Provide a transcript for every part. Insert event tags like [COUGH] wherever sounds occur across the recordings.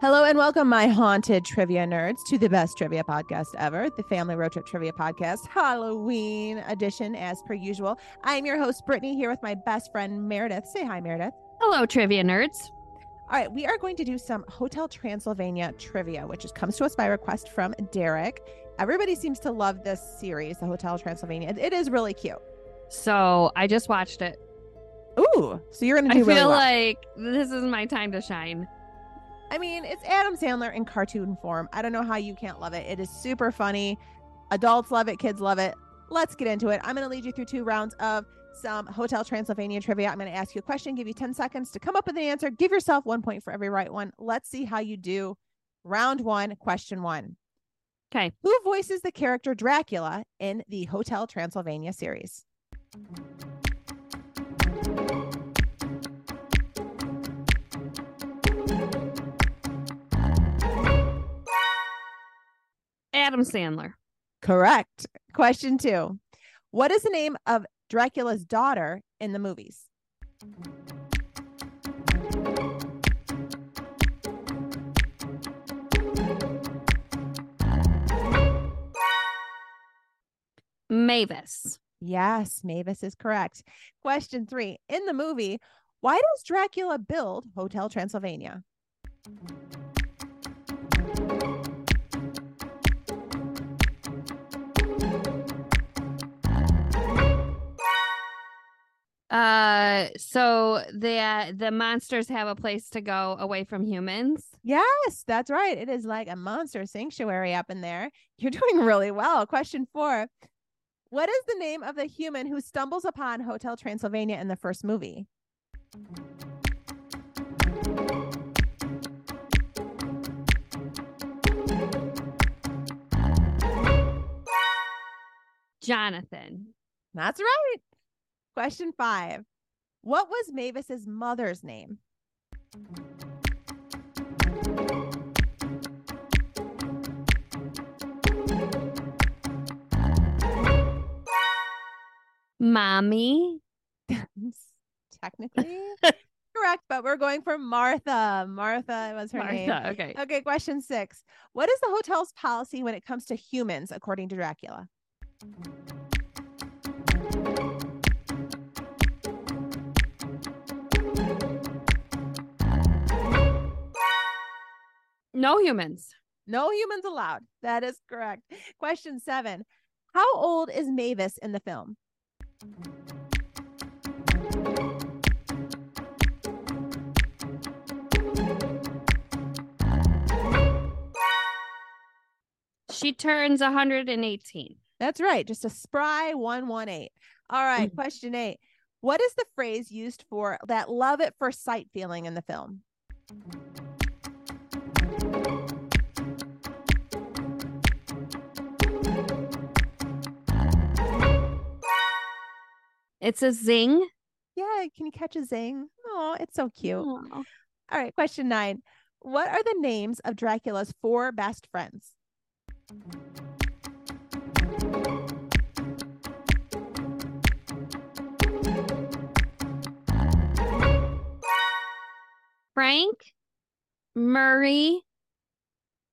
Hello and welcome, my haunted trivia nerds, to the best trivia podcast ever, the Family Road Trip Trivia Podcast, Halloween edition, as per usual. I'm your host, Brittany, here with my best friend, Meredith. Say hi, Meredith. Hello, trivia nerds. All right, we are going to do some Hotel Transylvania trivia, which is, comes to us by request from Derek. Everybody seems to love this series, the Hotel Transylvania. It, is really cute. So I just watched it. Ooh, so you're going to do it. I feel well. like this is my time to shine. I mean, it's Adam Sandler in cartoon form. I don't know how you can't love it. It is super funny. Adults love it, kids love it. Let's get into it. I'm going to lead you through two rounds of some Hotel Transylvania trivia. I'm going to ask you a question, give you 10 seconds to come up with an answer. Give yourself one point for every right one. Let's see how you do. Round one, question one. Okay. Who voices the character Dracula in the Hotel Transylvania series? Adam Sandler. Correct. Question two. What is the name of Dracula's daughter in the movies? Mavis. Yes, Mavis is correct. Question three. In the movie, why does Dracula build Hotel Transylvania? Uh so the the monsters have a place to go away from humans. Yes, that's right. It is like a monster sanctuary up in there. You're [LAUGHS] doing really well. Question four. What is the name of the human who stumbles upon Hotel Transylvania in the first movie? Jonathan. That's right. Question five. What was Mavis's mother's name? Mommy. [LAUGHS] Technically [LAUGHS] correct, but we're going for Martha. Martha was her name. Okay. Okay, question six. What is the hotel's policy when it comes to humans, according to Dracula? No humans. No humans allowed. That is correct. Question seven. How old is Mavis in the film? She turns 118. That's right. Just a spry 118. All right. Mhm. Question eight. What is the phrase used for that love at first sight feeling in the film? It's a zing. Yeah. Can you catch a zing? Oh, it's so cute. Aw. All right. Question nine. What are the names of Dracula's four best friends? Frank, Murray,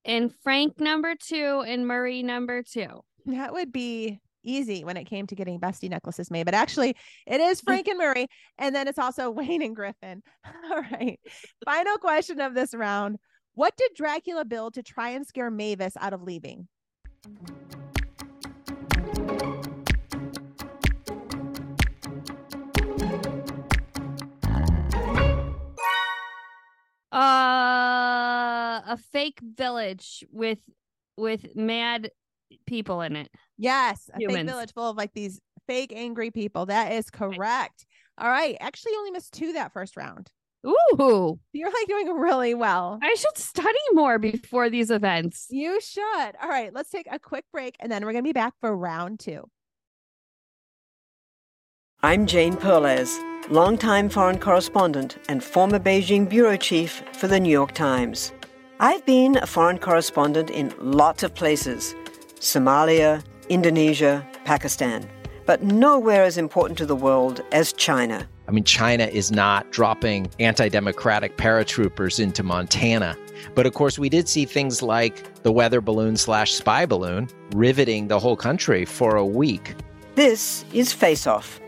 and Frank number two and Murray number two. That would be easy when it came to getting bestie necklaces made, but actually it is [LAUGHS] Frank and Murray. And then it's also [LAUGHS] Wayne and Griffin. [LAUGHS] All right. Final question of this round. What did Dracula build to try and scare Mavis out of leaving? Uh a fake village with with mad people in it. Yes, a fake village full of like these fake angry people. That is correct. All right. Actually, you only missed two that first round. Ooh, You're like doing really well. I should study more before these events. You should. All right, let's take a quick break and then we're going to be back for round two. I'm Jane Perlez, longtime foreign correspondent and former Beijing bureau chief for the New York Times. I've been a foreign correspondent in lots of places Somalia, Indonesia, Pakistan, but nowhere as important to the world as China. I mean, China is not dropping anti democratic paratroopers into Montana. But of course, we did see things like the weather balloon slash spy balloon riveting the whole country for a week. This is Face Off,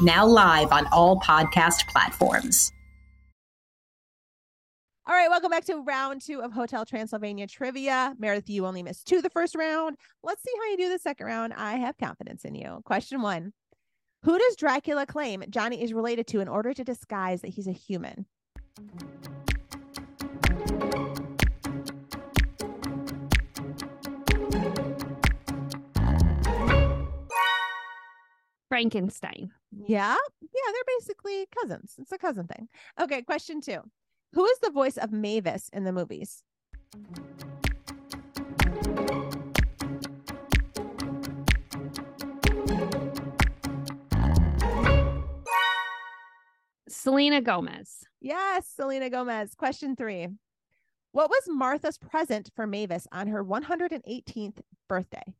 now live on all podcast platforms. All right, welcome back to round two of Hotel Transylvania trivia. Meredith, you only missed two the first round. Let's see how you do the second round. I have confidence in you. Question one Who does Dracula claim Johnny is related to in order to disguise that he's a human? Frankenstein. Yeah, yeah, they're basically cousins. It's a cousin thing. Okay, question two Who is the voice of Mavis in the movies? Selena Gomez. Yes, Selena Gomez. Question three What was Martha's present for Mavis on her 118th birthday?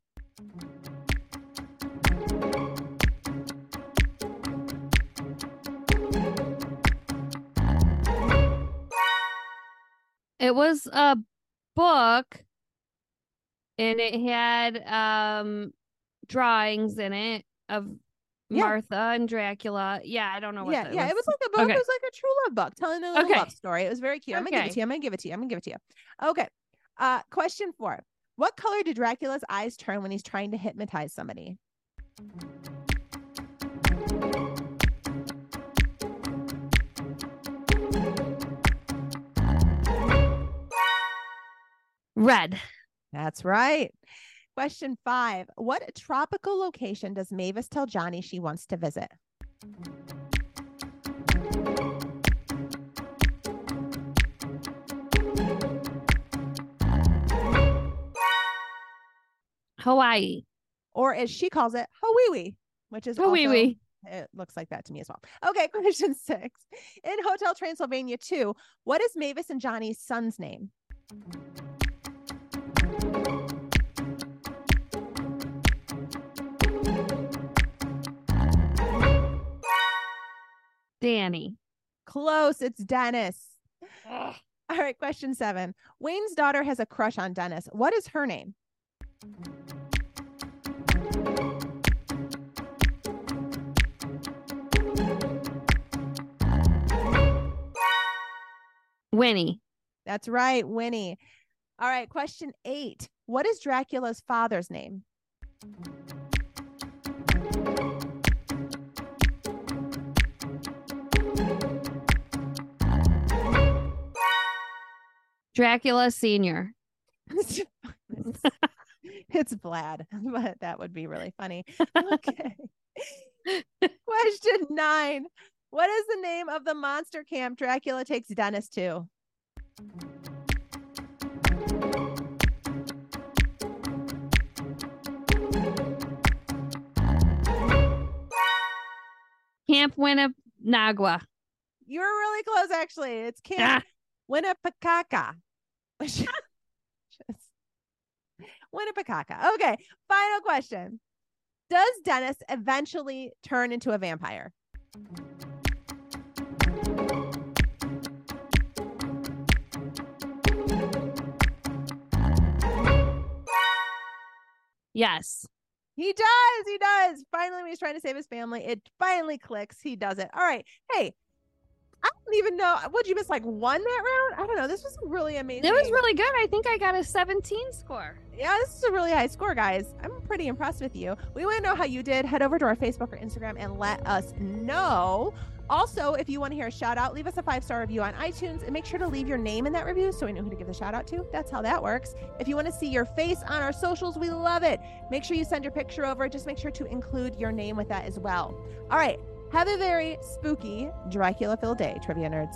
It was a book and it had um drawings in it of Yeah. Martha and Dracula. Yeah, I don't know what yeah, that yeah, it was like a book. Okay. It was like a true love book, telling a little Okay. love story. It was very cute. I'm gonna give it to you. I'm gonna give it to you. I'm gonna give it to you. Okay. Uh, question four: What color do Dracula's eyes turn when he's trying to hypnotize somebody? Red. That's right. Question five: What tropical location does Mavis tell Johnny she wants to visit? Hawaii. Or as she calls it, Hawaii, which is also- It looks like that to me as well. Okay, [LAUGHS] question six. In Hotel Transylvania 2, what is Mavis and Johnny's son's name? Danny. Close. It's Dennis. All right, question seven. Wayne's daughter has a crush on Dennis. What is her name? Winnie. That's right, Winnie. All right, question eight. What is Dracula's father's name? Dracula Senior. [LAUGHS] it's, Vlad, [LAUGHS] but that would be really funny. Okay. [LAUGHS] Question nine. What is the name of the monster camp Dracula takes Dennis to? Camp Winnipnagua. You were really close, actually. It's Ah. Camp. Which- [LAUGHS] just-. Okay. Final question. Does Dennis eventually turn into a vampire? Yes. He does. He does. Finally, when he's trying to save his family, it finally clicks. He does it. All right. Hey, I don't even know. Uh, Would you miss like one that round? I don't know. This was really amazing. It was really good. I think I got a 17 score. Yeah, this is a really high score, guys. I'm pretty impressed with you. We want to know how you did. Head over to our Facebook or Instagram and let us know. Also, if you want to hear a shout out, leave us a five star review on iTunes and make sure to leave your name in that review so we know who to give the shout out to. That's how that works. If you want to see your face on our socials, we love it. Make sure you send your picture over. Just make sure to include your name with that as well. All right. Have a very spooky Dracula filled day, trivia nerds.